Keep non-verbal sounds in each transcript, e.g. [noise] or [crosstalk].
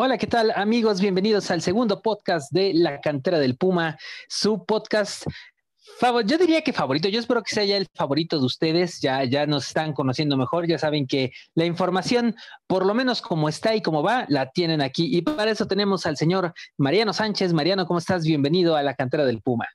Hola, ¿qué tal amigos? Bienvenidos al segundo podcast de La Cantera del Puma, su podcast yo diría que favorito, yo espero que sea ya el favorito de ustedes, ya, ya nos están conociendo mejor, ya saben que la información, por lo menos como está y como va, la tienen aquí. Y para eso tenemos al señor Mariano Sánchez. Mariano, ¿cómo estás? Bienvenido a la cantera del Puma.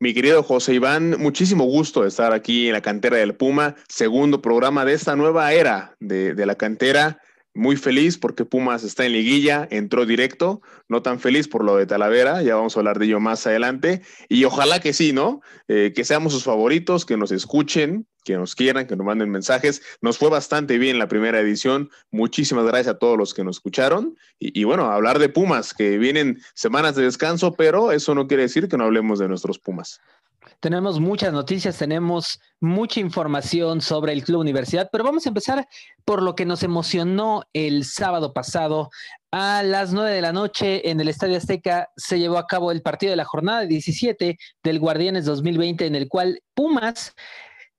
Mi querido José Iván, muchísimo gusto estar aquí en la cantera del Puma, segundo programa de esta nueva era de la cantera muy feliz porque Pumas está en liguilla, entró directo, no tan feliz por lo de Talavera, ya vamos a hablar de ello más adelante, y ojalá que sí, ¿no? Eh, que seamos sus favoritos, que nos escuchen, que nos quieran, que nos manden mensajes. Nos fue bastante bien la primera edición, muchísimas gracias a todos los que nos escucharon, y, y bueno, hablar de Pumas, que vienen semanas de descanso, pero eso no quiere decir que no hablemos de nuestros Pumas. Tenemos muchas noticias, tenemos mucha información sobre el Club Universidad, pero vamos a empezar por lo que nos emocionó el sábado pasado. A las nueve de la noche en el Estadio Azteca se llevó a cabo el partido de la jornada 17 del Guardianes 2020, en el cual Pumas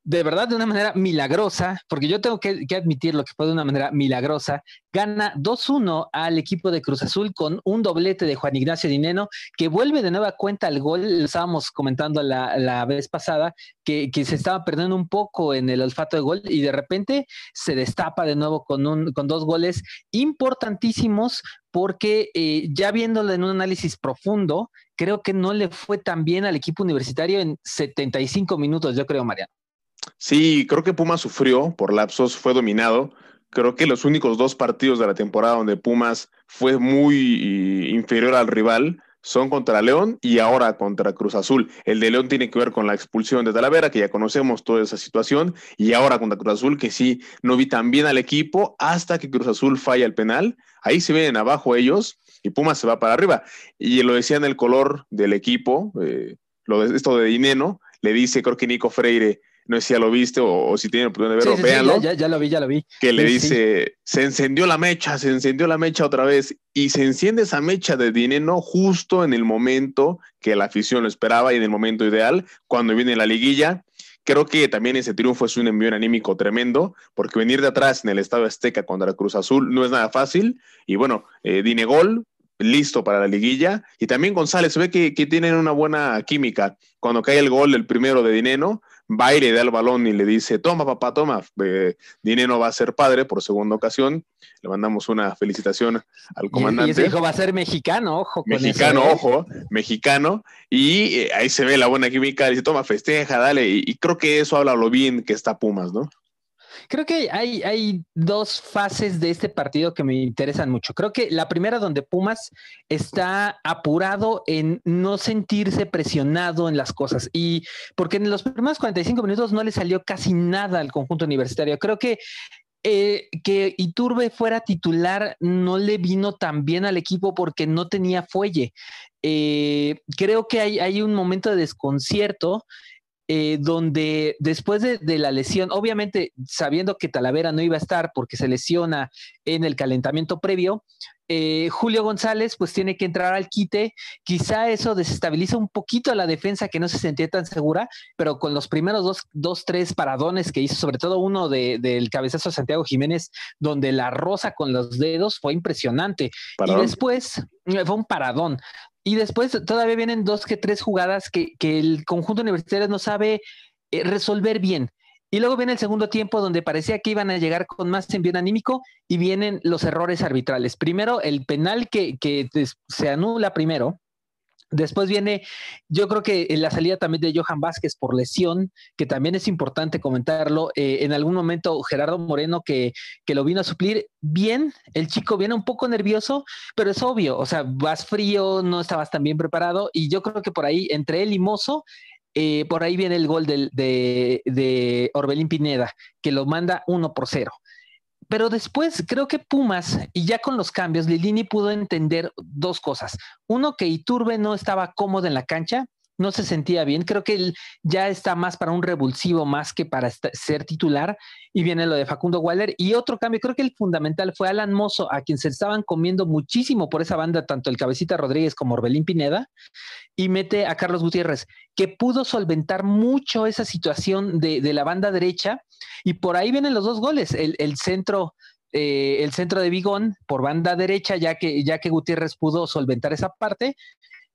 de verdad de una manera milagrosa, porque yo tengo que, admitirlo que fue de una manera milagrosa, gana 2-1 al equipo de Cruz Azul con un doblete de Juan Ignacio Dineno, que vuelve de nueva cuenta al gol, lo estábamos comentando la, vez pasada, que, se estaba perdiendo un poco en el olfato de gol y de repente se destapa de nuevo con, un, con dos goles importantísimos porque eh, ya viéndolo en un análisis profundo, creo que no le fue tan bien al equipo universitario en 75 minutos, yo creo, Mariano. Sí, creo que Pumas sufrió por lapsos, fue dominado. Creo que los únicos dos partidos de la temporada donde Pumas fue muy inferior al rival son contra León y ahora contra Cruz Azul. El de León tiene que ver con la expulsión de Talavera, que ya conocemos toda esa situación, y ahora contra Cruz Azul, que sí, no vi tan bien al equipo hasta que Cruz Azul falla el penal. Ahí se vienen abajo ellos y Pumas se va para arriba. Y lo decía en el color del equipo, eh, lo de, esto de Dineno, le dice, creo que Nico Freire, no sé si ya lo viste o, si tienen oportunidad de verlo, sí, ya, lo vi, ya lo vi. Que le dice, se encendió la mecha, se encendió la mecha otra vez y se enciende esa mecha de dinero justo en el momento que la afición lo esperaba y en el momento ideal, cuando viene la liguilla. Creo que también ese triunfo es un envío anímico tremendo, porque venir de atrás en el Estado Azteca contra Cruz Azul no es nada fácil. Y bueno, eh, Dinegol, listo para la liguilla. Y también González, se ve que, que, tienen una buena química. Cuando cae el gol, el primero de Dineno, va y le da el balón y le dice, toma papá, toma, eh, Dineno va a ser padre por segunda ocasión. Le mandamos una felicitación al comandante. Y, ese hijo va a ser mexicano, ojo. mexicano, ¿eh? ojo, mexicano. Y eh, ahí se ve la buena química, dice, toma, festeja, dale. Y, y creo que eso habla lo bien que está Pumas, ¿no? Creo que hay, dos fases de este partido que me interesan mucho. Creo que la primera donde Pumas está apurado en no sentirse presionado en las cosas y porque en los primeros 45 minutos no le salió casi nada al conjunto universitario. Creo que eh, que Iturbe fuera titular no le vino tan bien al equipo porque no tenía fuelle. Eh, creo que hay un momento de desconcierto eh, donde después de, la lesión, obviamente sabiendo que Talavera no iba a estar porque se lesiona en el calentamiento previo, eh, Julio González pues tiene que entrar al quite, quizá eso desestabiliza un poquito a la defensa que no se sentía tan segura, pero con los primeros dos, dos tres paradones que hizo, sobre todo uno del cabezazo de Santiago Jiménez, donde la rosa con los dedos fue impresionante. Y después fue un paradón. Y después todavía vienen dos que tres jugadas que, el conjunto universitario no sabe eh, resolver bien. Y luego viene el segundo tiempo donde parecía que iban a llegar con más envío anímico y vienen los errores arbitrales. Primero, el penal que, que se anula primero, Después viene, yo creo que la salida también de Johan Vázquez por lesión, que también es importante comentarlo. Eh, en algún momento Gerardo Moreno que, que, lo vino a suplir bien, el chico viene un poco nervioso, pero es obvio, o sea, vas frío, no estabas tan bien preparado y yo creo que por ahí, entre él y Mozo, eh, por ahí viene el gol de, de, de Orbelín Pineda, que lo manda uno por cero. Pero después creo que Pumas, y ya con los cambios, Lilini pudo entender dos cosas. Uno, que Iturbe no estaba cómodo en la cancha, no se sentía bien. Creo que él ya está más para un revulsivo más que para ser titular. Y viene lo de Facundo Waller. Y otro cambio, creo que el fundamental fue Alan Mozo, a quien se estaban comiendo muchísimo por esa banda, tanto el Cabecita Rodríguez como Orbelín Pineda, y mete a Carlos Gutiérrez, que pudo solventar mucho esa situación de, la banda derecha. Y por ahí vienen los dos goles. El, el centro eh, el centro de Bigón por banda derecha, ya que, ya que Gutiérrez pudo solventar esa parte.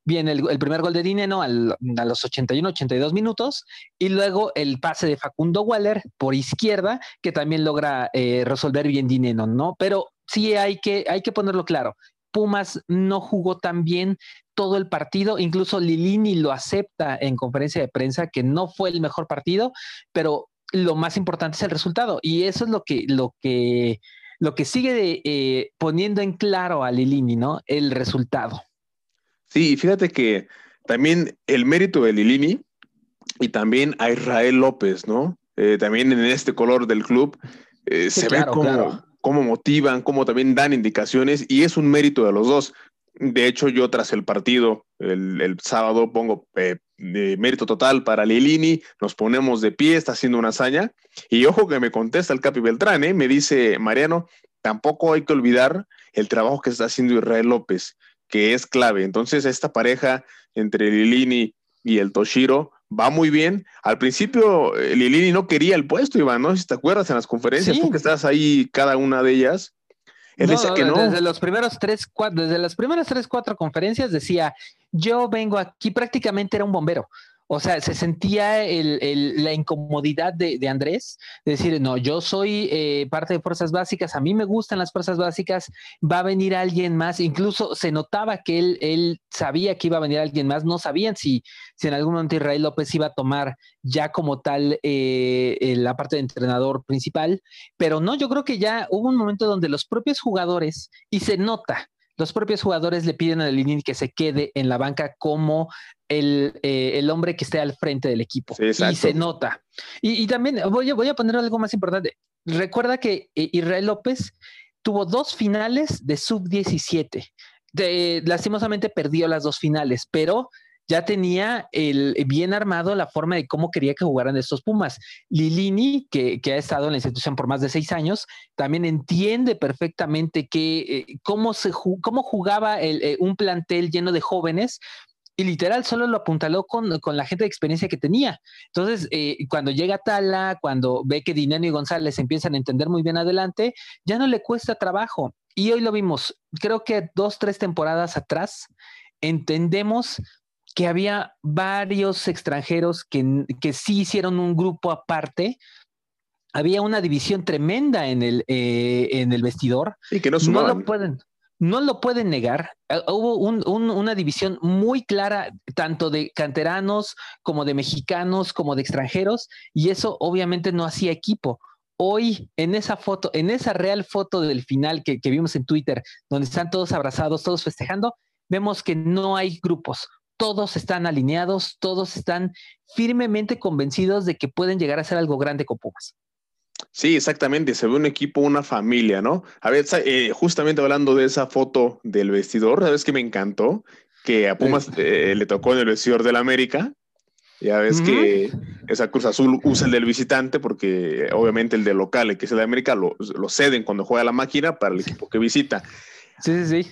Viene el, primer gol de Dineno al, a los 81, 82 minutos y luego el pase de Facundo Waller por izquierda, que también logra eh, resolver bien Dineno, ¿no? Pero sí hay que, hay que ponerlo claro. Pumas no jugó tan bien todo el partido, incluso Lilini lo acepta en conferencia de prensa que no fue el mejor partido, pero lo más importante es el resultado y eso es lo que, lo que, lo que sigue eh, poniendo en claro a Lilini, ¿no? El resultado. Sí, fíjate que también el mérito de Lilini y también a Israel López, ¿no? Eh, también en este color del club eh, se ve como, cómo motivan, cómo también dan indicaciones y es un mérito de los dos. De hecho, yo tras el partido, el, sábado, pongo eh, mérito total para Lilini, nos ponemos de pie, está haciendo una hazaña. Y ojo que me contesta el Capi Beltrán, ¿eh? me dice Mariano, tampoco hay que olvidar el trabajo que está haciendo Israel López, que es clave. Entonces, esta pareja entre Lilini y el Toshiro va muy bien. Al principio, eh, Lilini no quería el puesto, Iván, ¿no? Si te acuerdas en las conferencias, tú que estás ahí cada una de ellas. Él decía que no. Desde los primeros tres, cuatro, desde las primeras tres, cuatro conferencias decía, yo vengo aquí, prácticamente era un bombero. O sea, se sentía la incomodidad de, Andrés, de decir, no, yo soy eh, parte de fuerzas básicas, a mí me gustan las fuerzas básicas, va a venir alguien más, incluso se notaba que él, él sabía que iba a venir alguien más, no sabían si, si en algún momento Israel López iba a tomar ya como tal eh, eh, la parte de entrenador principal, pero no, yo creo que ya hubo un momento donde los propios jugadores, y se nota, los propios jugadores le piden a Lilini que se quede en la banca como el, eh, el hombre que esté al frente del equipo. y se nota. Y, también voy a, voy a poner algo más importante. Recuerda que eh, Israel López tuvo dos finales de sub-17. lastimosamente perdió las dos finales, pero ya tenía el, bien armado la forma de cómo quería que jugaran estos Pumas. Lilini, que, ha estado en la institución por más de seis años, también entiende perfectamente que, eh, cómo, se, cómo jugaba eh, un plantel lleno de jóvenes y literal solo lo apuntaló con, la gente de experiencia que tenía. Entonces, eh, cuando llega Tala, cuando ve que Dinero y González empiezan a entender muy bien adelante, ya no le cuesta trabajo. Y hoy lo vimos, creo que dos, tres temporadas atrás, entendemos que había varios extranjeros que, que sí hicieron un grupo aparte. Había una división tremenda en el, eh, en el vestidor. Y que no No lo pueden, no lo pueden negar. Eh, hubo una división muy clara, tanto de canteranos como de mexicanos, como de extranjeros, y eso obviamente no hacía equipo. Hoy, en esa foto, en esa real foto del final que, que vimos en Twitter, donde están todos abrazados, todos festejando, vemos que no hay grupos todos están alineados, todos están firmemente convencidos de que pueden llegar a ser algo grande con Pumas. Sí, exactamente, se ve un equipo, una familia, ¿no? A ver, eh, justamente hablando de esa foto del vestidor, ¿sabes qué me encantó? Que a Pumas eh, le tocó en el vestidor del América. Ya ves que esa Cruz Azul usa el del visitante porque obviamente el del local, el que es el de América, lo, lo ceden cuando juega la máquina para el equipo que visita. Sí, sí, sí.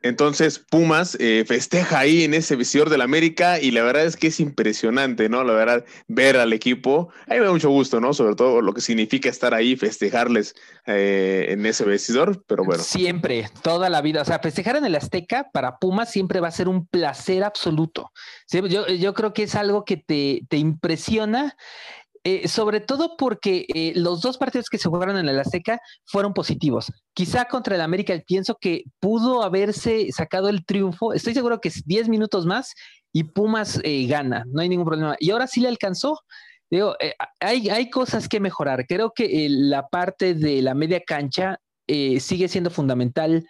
Entonces Pumas eh, festeja ahí en ese visor del América y la verdad es que es impresionante, ¿no? La verdad, ver al equipo, a mí me da mucho gusto, ¿no? Sobre todo lo que significa estar ahí, festejarles eh, en ese vestidor, pero bueno. Siempre, toda la vida, o sea, festejar en el Azteca para Pumas siempre va a ser un placer absoluto. Yo, yo creo que es algo que te, te impresiona eh, sobre todo porque eh, los dos partidos que se jugaron en el Azteca fueron positivos. Quizá contra el América pienso que pudo haberse sacado el triunfo. Estoy seguro que es 10 minutos más y Pumas eh, gana, no hay ningún problema. Y ahora sí le alcanzó. Digo, hay, hay cosas que mejorar. Creo que la parte de la media cancha sigue siendo fundamental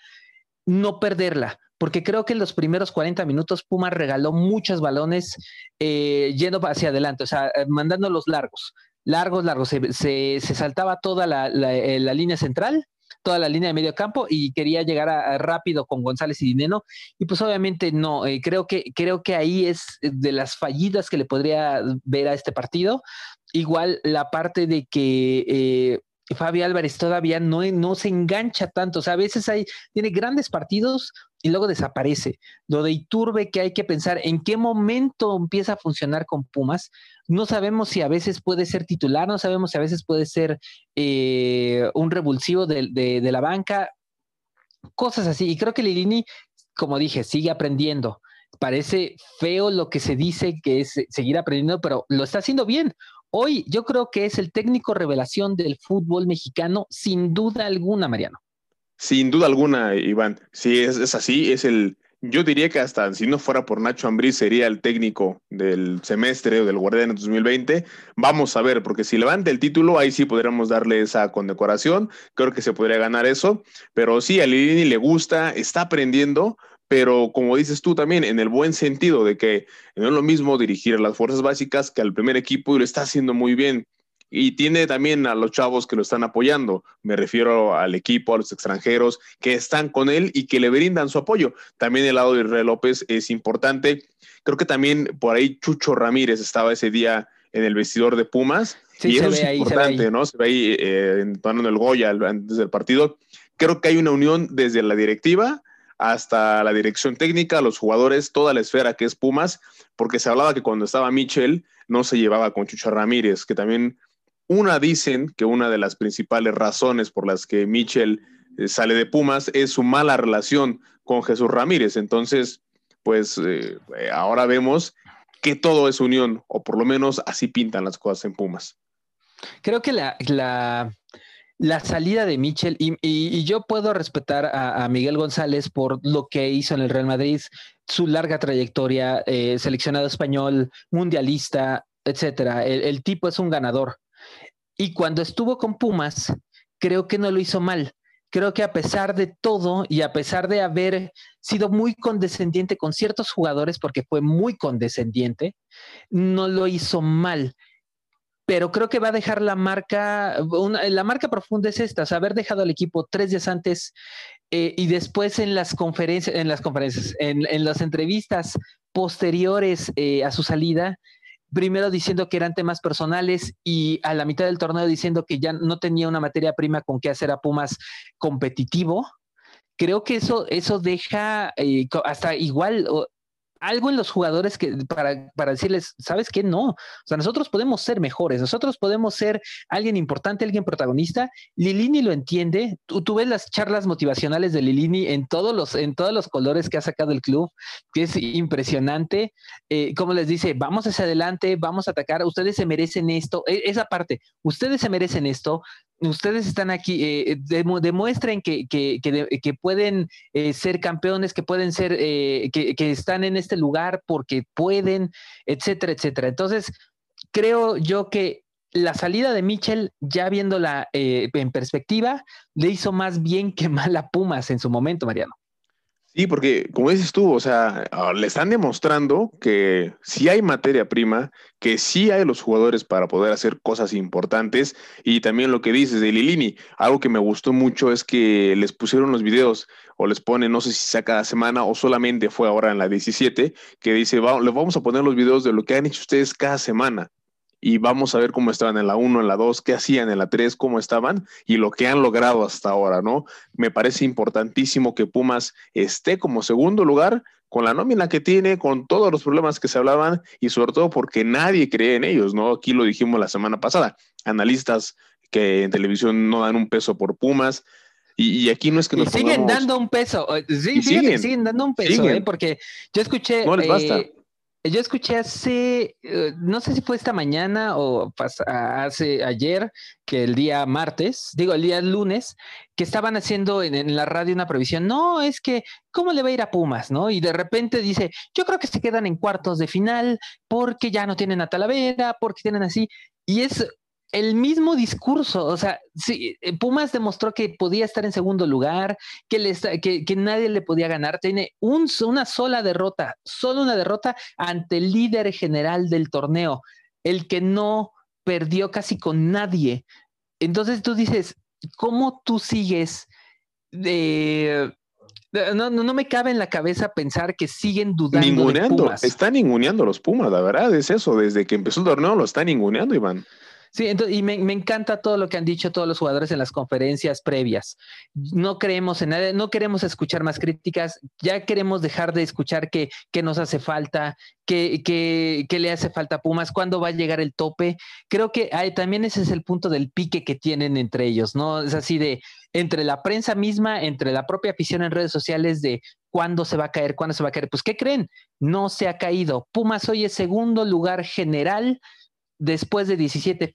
no perderla porque creo que en los primeros 40 minutos Puma regaló muchos balones eh, yendo hacia adelante, o sea, eh, mandándolos largos, largos, largos. Se, saltaba toda eh, la, línea central, toda la línea de medio campo y quería llegar rápido con González y Dineno. Y pues obviamente no, creo, que, creo que ahí es de las fallidas que le podría ver a este partido. Igual la parte de que Fabi Álvarez todavía no, no se engancha tanto. O sea, a veces hay, tiene grandes partidos, y luego desaparece. Lo de Iturbe que hay que pensar en qué momento empieza a funcionar con Pumas. No sabemos si a veces puede ser titular, no sabemos si a veces puede ser eh, un revulsivo de, la banca, cosas así. Y creo que Lilini, como dije, sigue aprendiendo. Parece feo lo que se dice que es seguir aprendiendo, pero lo está haciendo bien. Hoy yo creo que es el técnico revelación del fútbol mexicano, sin duda alguna, Mariano. Sin duda alguna, Iván. Si es, así, es el. Yo diría que hasta si no fuera por Nacho Ambriz sería el técnico del semestre o del Guardián 2020. Vamos a ver, porque si levanta el título, ahí sí podríamos darle esa condecoración. Creo que se podría ganar eso. Pero sí, a Lilini le gusta, está aprendiendo, pero como dices tú también, en el buen sentido de que no es lo mismo dirigir a las fuerzas básicas que al primer equipo y lo está haciendo muy bien y tiene también a los chavos que lo están apoyando. Me refiero al equipo, a los extranjeros que están con él y que le brindan su apoyo. También el lado de Israel López es importante. Creo que también por ahí Chucho Ramírez estaba ese día en el vestidor de Pumas. y eso es importante, ¿no? Se ve ahí eh, el Goya antes del partido. Creo que hay una unión desde la directiva hasta la dirección técnica, los jugadores, toda la esfera que es Pumas, porque se hablaba que cuando estaba Michel no se llevaba con Chucho Ramírez, que también una dicen que una de las principales razones por las que Michel eh, sale de Pumas es su mala relación con Jesús Ramírez. Entonces, pues eh, eh, ahora vemos que todo es unión, o por lo menos así pintan las cosas en Pumas. Creo que la, la, salida de Michel, y, yo puedo respetar a, Miguel González por lo que hizo en el Real Madrid, su larga trayectoria, seleccionado español, mundialista, etcétera. el, tipo es un ganador. Y cuando estuvo con Pumas, creo que no lo hizo mal. Creo que a pesar de todo y a pesar de haber sido muy condescendiente con ciertos jugadores, porque fue muy condescendiente, no lo hizo mal. Pero creo que va a dejar la marca, la marca profunda es esta, haber dejado al equipo tres días antes eh, y después en las conferencias, en las conferencias, en, las entrevistas posteriores eh, a su salida, primero diciendo que eran temas personales y a la mitad del torneo diciendo que ya no tenía una materia prima con que hacer a Pumas competitivo. Creo que eso, eso deja eh, hasta igual, algo en los jugadores que para, para decirles, ¿sabes qué? No. O sea, nosotros podemos ser mejores, nosotros podemos ser alguien importante, alguien protagonista. Lilini lo entiende. Tú, tú ves las charlas motivacionales de Lilini en todos los, en todos los colores que ha sacado el club, que es impresionante. Eh, como les dice, vamos hacia adelante, vamos a atacar, ustedes se merecen esto. E, esa parte, ustedes se merecen esto, ustedes están aquí, eh, demuestren que, pueden eh, ser campeones, que pueden ser, eh, que, están en este lugar porque pueden, etcétera, etcétera. Entonces, creo yo que la salida de Mitchell, ya viéndola en perspectiva, le hizo más bien que mal a Pumas en su momento, Mariano. Sí, porque como dices tú, o sea, le están demostrando que sí hay materia prima, que sí hay los jugadores para poder hacer cosas importantes y también lo que dices de Lilini, algo que me gustó mucho es que les pusieron los videos o les ponen, no sé si sea cada semana o solamente fue ahora en la 17, que dice, les vamos a poner los videos de lo que han hecho ustedes cada semana y vamos a ver cómo estaban en la 1, en la 2, qué hacían en la 3, cómo estaban y lo que han logrado hasta ahora, ¿no? Me parece importantísimo que Pumas esté como segundo lugar con la nómina que tiene, con todos los problemas que se hablaban y sobre todo porque nadie cree en ellos, ¿no? Aquí lo dijimos la semana pasada, analistas que en televisión no dan un peso por Pumas, y, aquí no es que nos y siguen dando un peso. Sí, siguen, siguen, dando un peso, ¿eh? porque yo escuché. No les basta. Eh, yo escuché hace, eh, no sé si fue esta mañana o hace ayer, que el día martes, digo el día lunes, que estaban haciendo en, la radio una previsión. No, es que, ¿cómo le va a ir a Pumas? ¿No? Y de repente dice, yo creo que se quedan en cuartos de final porque ya no tienen a Talavera, porque tienen así. Y es el mismo discurso, o sea, sí, eh, Pumas demostró que podía estar en segundo lugar, que, le que, nadie le podía ganar, tiene una sola derrota, solo una derrota ante el líder general del torneo, el que no perdió casi con nadie. Entonces tú dices, ¿cómo tú sigues de... No, no, me cabe en la cabeza pensar que siguen dudando. Ninguneando, están ninguneando los Pumas, la verdad es eso. Desde que empezó el torneo lo están ninguneando, Iván. Sí, entonces, y me, encanta todo lo que han dicho todos los jugadores en las conferencias previas. No creemos en nada, no queremos escuchar más críticas, ya queremos dejar de escuchar qué nos hace falta, qué le hace falta a Pumas, cuándo va a llegar el tope. Creo que también ese es el punto del pique que tienen entre ellos, ¿no? Es así de entre la prensa misma, entre la propia afición en redes sociales de cuándo se va a caer, cuándo se va a caer. Pues, ¿qué creen? No se ha caído. Pumas hoy es segundo lugar general después de 17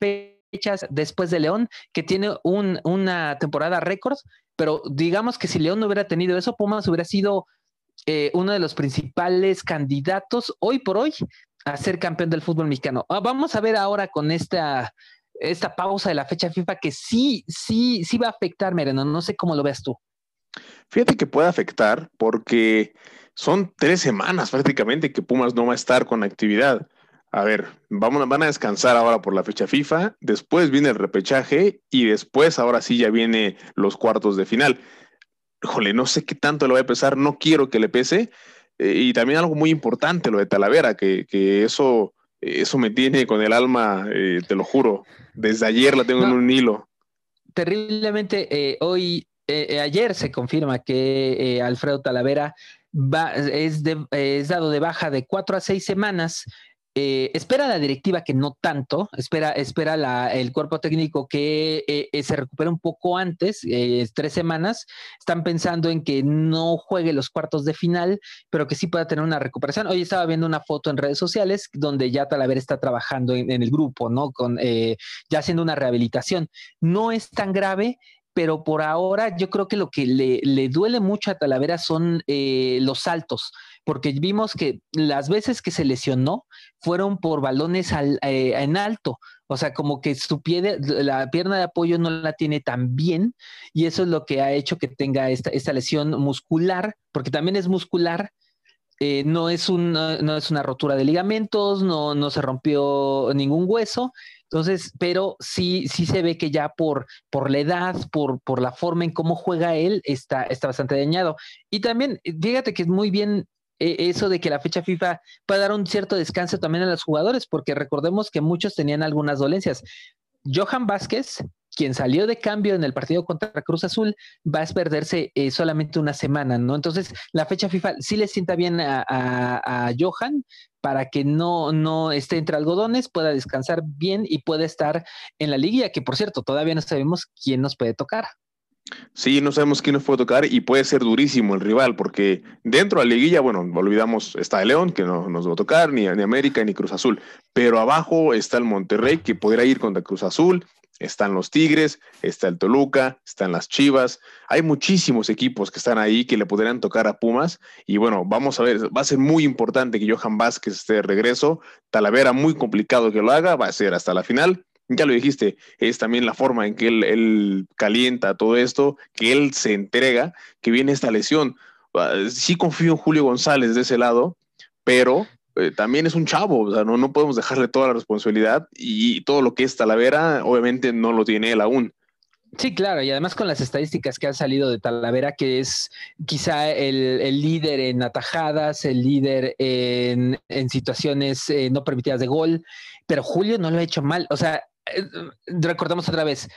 fechas, después de León, que tiene una temporada récord, pero digamos que si León no hubiera tenido eso, Pumas hubiera sido eh, uno de los principales candidatos hoy por hoy a ser campeón del fútbol mexicano. Ah, vamos a ver ahora con esta, esta pausa de la fecha FIFA que sí, sí, sí va a afectar, Mereno. No sé cómo lo veas tú. Fíjate que puede afectar porque son tres semanas prácticamente que Pumas no va a estar con actividad a ver, vamos, van a descansar ahora por la fecha FIFA, después viene el repechaje y después ahora sí ya viene los cuartos de final. Híjole, no sé qué tanto le va a pesar, no quiero que le pese. Eh, y también algo muy importante, lo de Talavera, que, eso, eso me tiene con el alma, eh, te lo juro. Desde ayer la tengo en un hilo. Terriblemente, eh, hoy, ayer se confirma que Alfredo Talavera va, es, es dado de baja de cuatro a seis semanas eh, espera la directiva que no tanto, espera, espera el cuerpo técnico que eh, eh, se recupere un poco antes, tres semanas. Están pensando en que no juegue los cuartos de final, pero que sí pueda tener una recuperación. Hoy estaba viendo una foto en redes sociales donde ya Talavera está trabajando en, el grupo, ¿no? Con, ya haciendo una rehabilitación. No es tan grave, pero por ahora yo creo que lo que le, duele mucho a Talavera son los saltos porque vimos que las veces que se lesionó fueron por balones eh, en alto. O sea, como que su pie la pierna de apoyo no la tiene tan bien y eso es lo que ha hecho que tenga esta, esta lesión muscular, porque también es muscular, eh, no, es no es una rotura de ligamentos, no, no se rompió ningún hueso, entonces, pero sí, sí se ve que ya por, por la edad, por, por la forma en cómo juega él, está, está bastante dañado. Y también, fíjate que es muy bien e, eso de que la fecha FIFA puede dar un cierto descanso también a los jugadores, porque recordemos que muchos tenían algunas dolencias. Johan Vázquez, quien salió de cambio en el partido contra Cruz Azul, va a perderse eh, solamente una semana, ¿no? Entonces, la fecha FIFA sí le sienta bien a, Johan para que no, no esté entre algodones, pueda descansar bien y pueda estar en la liguilla, que por cierto, todavía no sabemos quién nos puede tocar. Sí, no sabemos quién nos puede tocar y puede ser durísimo el rival, porque dentro de la liguilla, bueno, olvidamos, está el León, que no nos va a tocar, ni, ni América, ni Cruz Azul, pero abajo está el Monterrey, que podría ir contra Cruz Azul, están los Tigres, está el Toluca, están las Chivas, hay muchísimos equipos que están ahí que le podrían tocar a Pumas, y bueno, vamos a ver, va a ser muy importante que Johan Vázquez esté de regreso, Talavera muy complicado que lo haga, va a ser hasta la final, ya lo dijiste, es también la forma en que él, calienta todo esto, que él se entrega, que viene esta lesión. Ah, sí confío en Julio González de ese lado, pero eh, también es un chavo, o sea, no, no podemos dejarle toda la responsabilidad y, todo lo que es Talavera, obviamente no lo tiene él aún. Sí, claro, y además con las estadísticas que han salido de Talavera, que es quizá el, líder en atajadas, el líder en, situaciones eh, no permitidas de gol, pero Julio no lo ha hecho mal. O sea, eh, recordemos otra vez,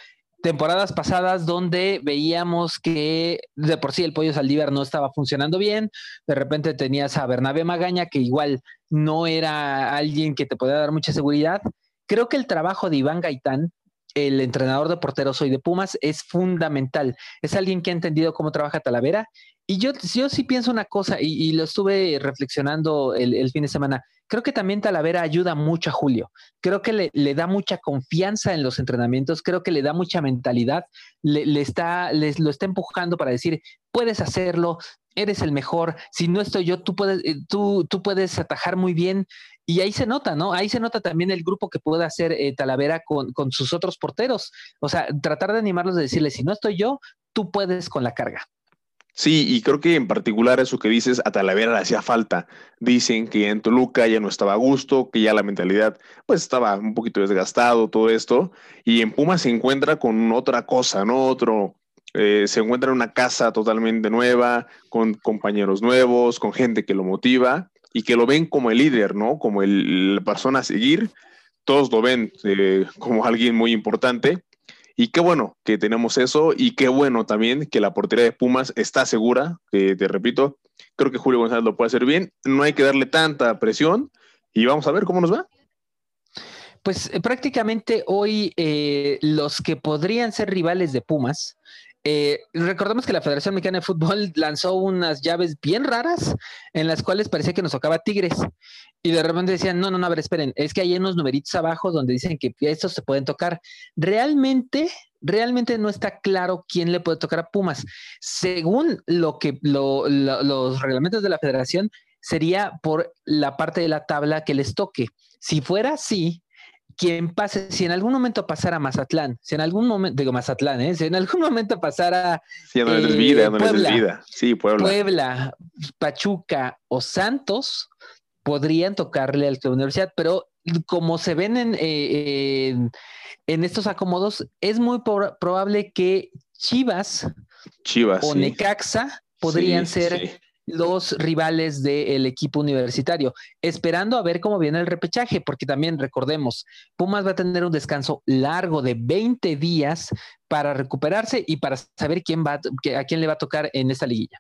temporadas pasadas donde veíamos que de por sí el pollo Saldívar no estaba funcionando bien, de repente tenías a Bernabé Magaña que igual no era alguien que te podía dar mucha seguridad. Creo que el trabajo de Iván Gaitán, el entrenador de porteros hoy de Pumas, es fundamental. Es alguien que ha entendido cómo trabaja Talavera. Y yo, yo sí pienso una cosa, y, lo estuve reflexionando el fin de semana Creo que también Talavera ayuda mucho a Julio. Creo que le, da mucha confianza en los entrenamientos, creo que le da mucha mentalidad, le, está, les lo está empujando para decir, puedes hacerlo, eres el mejor, si no estoy yo, tú puedes, eh, tú, tú puedes atajar muy bien. Y ahí se nota, ¿no? Ahí se nota también el grupo que puede hacer eh, Talavera con, con sus otros porteros. O sea, tratar de animarlos de decirles, si no estoy yo, tú puedes con la carga. Sí, y creo que en particular eso que dices, a Talavera le hacía falta. Dicen que en Toluca ya no estaba a gusto, que ya la mentalidad pues estaba un poquito desgastado, todo esto. Y en Puma se encuentra con otra cosa, ¿no? Otro, eh, se encuentra en una casa totalmente nueva, con compañeros nuevos, con gente que lo motiva y que lo ven como el líder, ¿no? Como el, la persona a seguir. todos lo ven eh, como alguien muy importante. Y qué bueno que tenemos eso y qué bueno también que la portería de Pumas está segura, te repito, creo que Julio González lo puede hacer bien, no hay que darle tanta presión y vamos a ver cómo nos va. Pues eh, prácticamente hoy eh, los que podrían ser rivales de Pumas, eh, recordemos que la Federación Mexicana de Fútbol [laughs] lanzó unas llaves bien raras en las cuales parecía que nos tocaba Tigres. Y de repente decían, no, no, no, a ver, esperen, es que hay unos numeritos abajo donde dicen que estos se pueden tocar. Realmente, realmente no está claro quién le puede tocar a Pumas. Según lo que los reglamentos de la federación, sería por la parte de la tabla que les toque. Si fuera así, quien pase, si en algún momento pasara Mazatlán, si en algún momento, digo Mazatlán, ¿eh? si en algún [laughs] momento pasara. Sí, no les vida, no Puebla, vida. Sí, Puebla. Puebla, Pachuca o Santos podrían tocarle al Club Universidad, pero como se ven en, eh, en, estos acomodos, es muy probable que Chivas, Chivas o Necaxa podrían ser los rivales del equipo universitario, esperando a ver cómo viene el repechaje, porque también recordemos, Pumas va a tener un descanso largo de 20 días para recuperarse y para saber quién va, a quién le va a tocar en esta liguilla.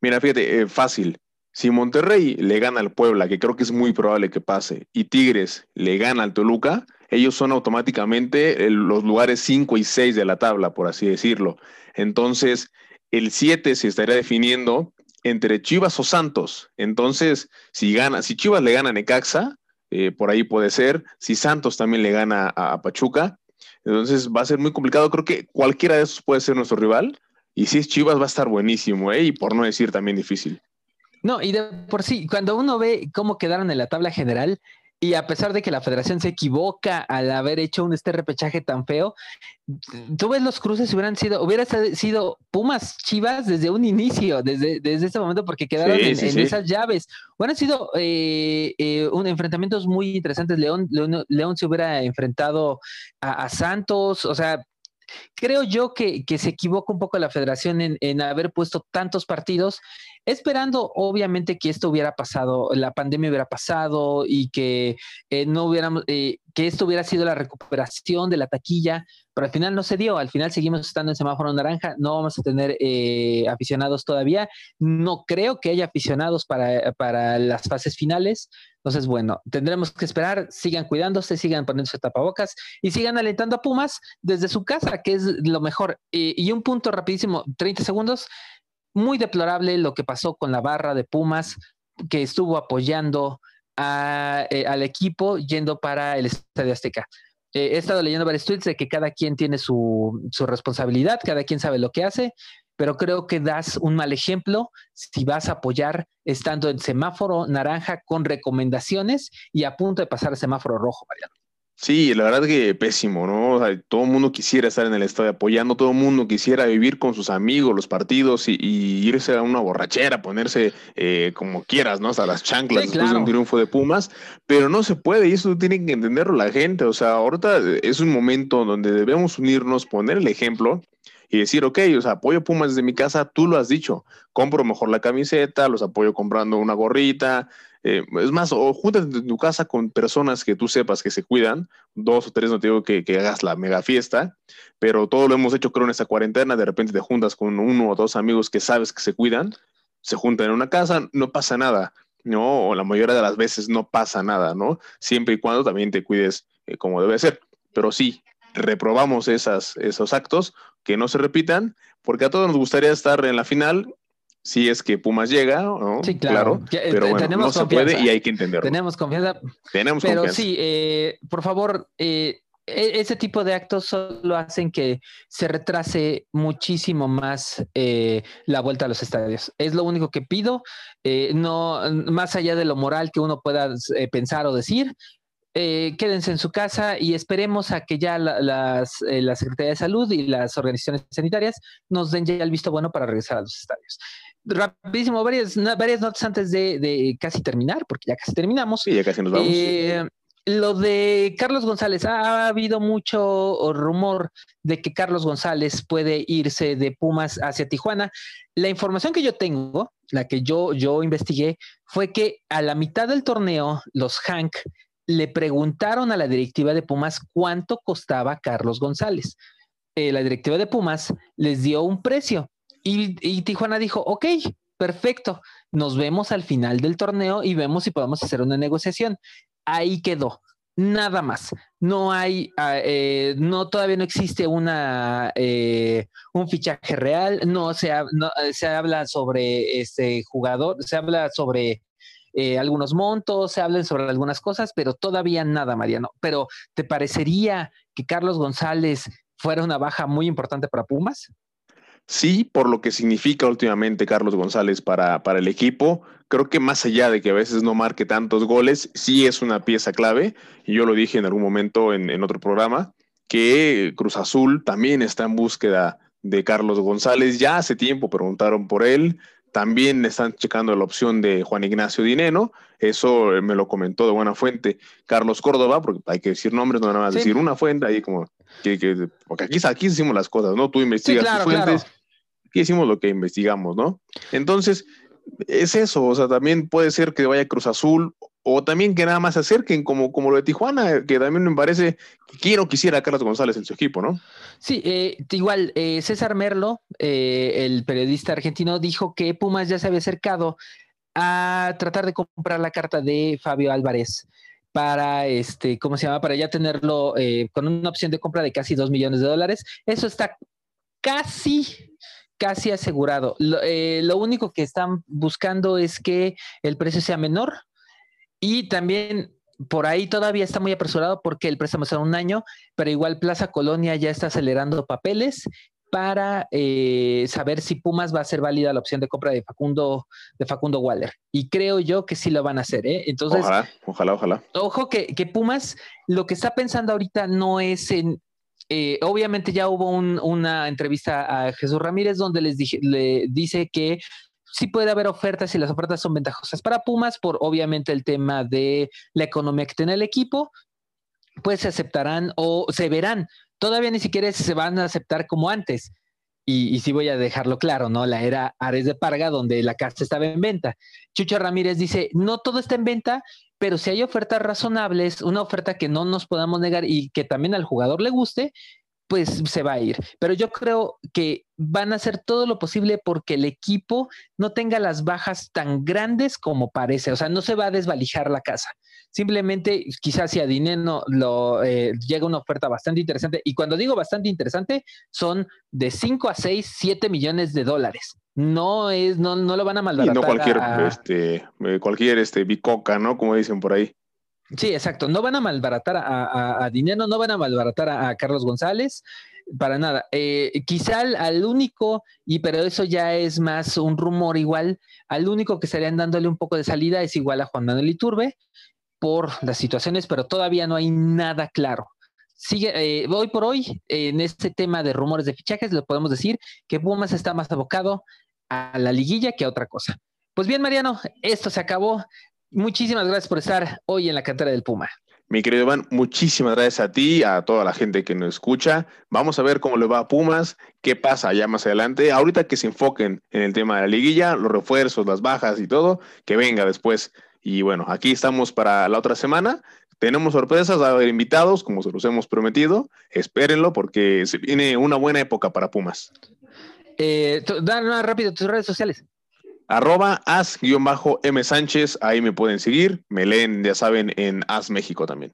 Mira, fíjate, eh, fácil. Si Monterrey le gana al Puebla, que creo que es muy probable que pase, y Tigres le gana al Toluca, ellos son automáticamente eh, los lugares 5 y 6 de la tabla, por así decirlo. Entonces, el 7 se estaría definiendo entre Chivas o Santos. Entonces, si gana, si Chivas le gana a Necaxa, eh, por ahí puede ser. Si Santos también le gana a, Pachuca, entonces va a ser muy complicado. Creo que cualquiera de esos puede ser nuestro rival. Y si es Chivas, va a estar buenísimo, ¿eh? Y por no decir también difícil. No, y de por sí, cuando uno ve cómo quedaron en la tabla general, y a pesar de que la federación se equivoca al haber hecho un este repechaje tan feo, tú ves los cruces hubieran sido, hubiera sido Pumas Chivas desde un inicio, desde, desde ese momento, porque quedaron en, esas llaves. Hubieran sido eh, eh, un enfrentamientos muy interesantes. León, León, se hubiera enfrentado a, Santos, o sea, creo yo que, se equivoca un poco la federación en, en, haber puesto tantos partidos esperando obviamente que esto hubiera pasado, la pandemia hubiera pasado y que eh, no hubiéramos, eh, que esto hubiera sido la recuperación de la taquilla, pero al final no se dio, al final seguimos estando en semáforo naranja, no vamos a tener eh, aficionados todavía, no creo que haya aficionados para, para las fases finales, entonces bueno, tendremos que esperar, sigan cuidándose, sigan poniéndose tapabocas y sigan alentando a Pumas desde su casa, que es lo mejor. y un punto rapidísimo, 30 segundos muy deplorable lo que pasó con la barra de Pumas, que estuvo apoyando eh, al equipo yendo para el Estadio Azteca. Eh, he estado leyendo varios tweets de que cada quien tiene su, responsabilidad, cada quien sabe lo que hace, pero creo que das un mal ejemplo si vas a apoyar estando en semáforo naranja con recomendaciones y a punto de pasar el semáforo rojo, Mariano. Sí, la verdad que pésimo, ¿no? todo el mundo quisiera estar en el estadio apoyando, todo el mundo quisiera vivir con sus amigos los partidos y, irse a una borrachera, ponerse eh, como quieras, ¿no? Hasta las chanclas después de un triunfo de Pumas, pero no se puede y eso tiene que entenderlo la gente. O sea, ahorita es un momento donde debemos unirnos, poner el ejemplo y decir, ok, o sea, apoyo Pumas desde mi casa, tú lo has dicho, compro mejor la camiseta, los apoyo comprando una gorrita, eh, es más, o júntate en tu casa con personas que tú sepas que se cuidan, dos o tres, no te digo que, hagas la mega fiesta, pero todo lo hemos hecho creo en esta cuarentena, de repente te juntas con uno o dos amigos que sabes que se cuidan, se juntan en una casa, no pasa nada, ¿no? O la mayoría de las veces no pasa nada, ¿no? Siempre y cuando también te cuides eh, como debe ser. Pero sí, reprobamos esas, esos actos, que no se repitan, porque a todos nos gustaría estar en la final si es que Pumas llega, ¿no? Sí, claro. Eh, pero bueno, no se puede y hay que entenderlo. Tenemos confianza. Tenemos pero sí, eh, por favor, eh, e-, ese tipo de actos solo hacen que se retrase muchísimo más la vuelta a los estadios. Es lo único que pido, no más allá de lo moral que uno pueda pensar o decir. quédense en su casa y esperemos a que ya la, las, la Secretaría de Salud y las organizaciones sanitarias nos den ya el visto bueno para regresar a los estadios rapidísimo, varias, varias notas antes de, casi terminar, porque ya casi terminamos. Sí, ya casi nos vamos. Eh, lo de Carlos González, ha, habido mucho rumor de que Carlos González puede irse de Pumas hacia Tijuana. La información que yo tengo, la que yo, yo investigué, fue que a la mitad del torneo, los Hank le preguntaron a la directiva de Pumas cuánto costaba Carlos González. Eh, la directiva de Pumas les dio un precio y, Tijuana dijo, ok, perfecto, nos vemos al final del torneo y vemos si podemos hacer una negociación. Ahí quedó nada más. No hay, ah, eh, no todavía no existe una eh, un fichaje real. No se, se habla sobre este jugador, se habla sobre eh, algunos montos, se hablan sobre algunas cosas, pero todavía nada, Mariano. Pero ¿te parecería que Carlos González fuera una baja muy importante para Pumas? Sí, por lo que significa últimamente Carlos González para, para, el equipo. Creo que más allá de que a veces no marque tantos goles, sí es una pieza clave. Y yo lo dije en algún momento en, en otro programa, que Cruz Azul también está en búsqueda de Carlos González. Ya hace tiempo preguntaron por él. También están checando la opción de Juan Ignacio Dineno. Eso me lo comentó de buena fuente Carlos Córdoba, porque hay que decir nombres, no nada más decir una fuente, ahí como que, porque aquí, aquí hicimos las cosas, ¿no? Tú investigas tus fuentes aquí hicimos lo que investigamos, ¿no? Entonces, es eso, o sea, también puede ser que vaya Cruz Azul o también que nada más se acerquen, como, como lo de Tijuana, que también me parece que quiero quisiera a Carlos González en su equipo, ¿no? Sí, eh, igual, eh, César Merlo, eh, el periodista argentino, dijo que Pumas ya se había acercado a tratar de comprar la carta de Fabio Álvarez para este, ¿cómo se llama? Para ya tenerlo con una opción de compra de casi dos millones de dólares. Eso está casi casi asegurado. Eh, lo, único que están buscando es que el precio sea menor y también por ahí todavía está muy apresurado porque el préstamo será un año, pero igual Plaza Colonia ya está acelerando papeles para eh, saber si Pumas va a ser válida la opción de compra de Facundo, de Facundo Waller. Y creo yo que sí lo van a hacer, ¿eh? Entonces. Ojalá, ojalá, ojalá. Ojo que, que Pumas lo que está pensando ahorita no es en eh, obviamente ya hubo una entrevista a Jesús Ramírez donde les le dice que sí puede haber ofertas y las ofertas son ventajosas para Pumas por obviamente el tema de la economía que tiene el equipo, pues se aceptarán o se verán. Todavía ni siquiera se van a aceptar como antes. Y, y sí voy a dejarlo claro, ¿no? La era Ares de Parga, donde la casa estaba en venta. Chucho Ramírez dice, no todo está en venta, pero si hay ofertas razonables, una oferta que no nos podamos negar y que también al jugador le guste, pues se va a ir. Pero yo creo que van a hacer todo lo posible porque el equipo no tenga las bajas tan grandes como parece. O sea, no se va a desvalijar la casa. Simplemente, quizás si a Dinero lo, eh, llega una oferta bastante interesante, y cuando digo bastante interesante, son de 5 a 6, 7 millones de dólares. No es, no, no lo van a malbaratar. Y no cualquier, este, eh, cualquier este, bicoca, ¿no? Como dicen por ahí. Sí, exacto. No van a malbaratar a, Dinero, no van a malbaratar a, Carlos González, para nada. Eh, quizá al, único, y pero eso ya es más un rumor igual, al único que estarían dándole un poco de salida es igual a Juan Manuel Iturbe por las situaciones, pero todavía no hay nada claro. Sigue, eh, hoy por hoy, en este tema de rumores de fichajes, le podemos decir que Pumas está más abocado a la liguilla que a otra cosa. Pues bien, Mariano, esto se acabó. Muchísimas gracias por estar hoy en la cantera del Puma. Mi querido Iván, muchísimas gracias a ti, a toda la gente que nos escucha. Vamos a ver cómo le va a Pumas, qué pasa allá más adelante. Ahorita que se enfoquen en el tema de la liguilla, los refuerzos, las bajas y todo, que venga después. Y bueno, aquí estamos para la otra semana. Tenemos sorpresas, a ver invitados, como se los hemos prometido. Espérenlo porque se viene una buena época para Pumas. Eh, más rápido tus redes sociales arroba as-m Sánchez, ahí me pueden seguir, me leen, ya saben, en As México también.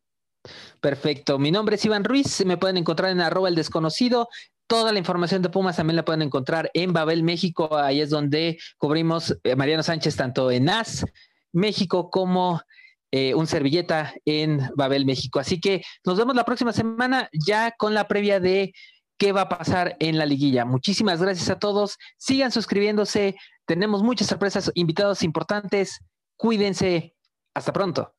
Perfecto, mi nombre es Iván Ruiz, me pueden encontrar en arroba el desconocido, toda la información de Pumas también la pueden encontrar en Babel México, ahí es donde cubrimos eh, Mariano Sánchez tanto en As México como eh, un servilleta en Babel México. Así que nos vemos la próxima semana ya con la previa de qué va a pasar en la liguilla. Muchísimas gracias a todos. Sigan suscribiéndose. Tenemos muchas sorpresas, invitados importantes. Cuídense. Hasta pronto.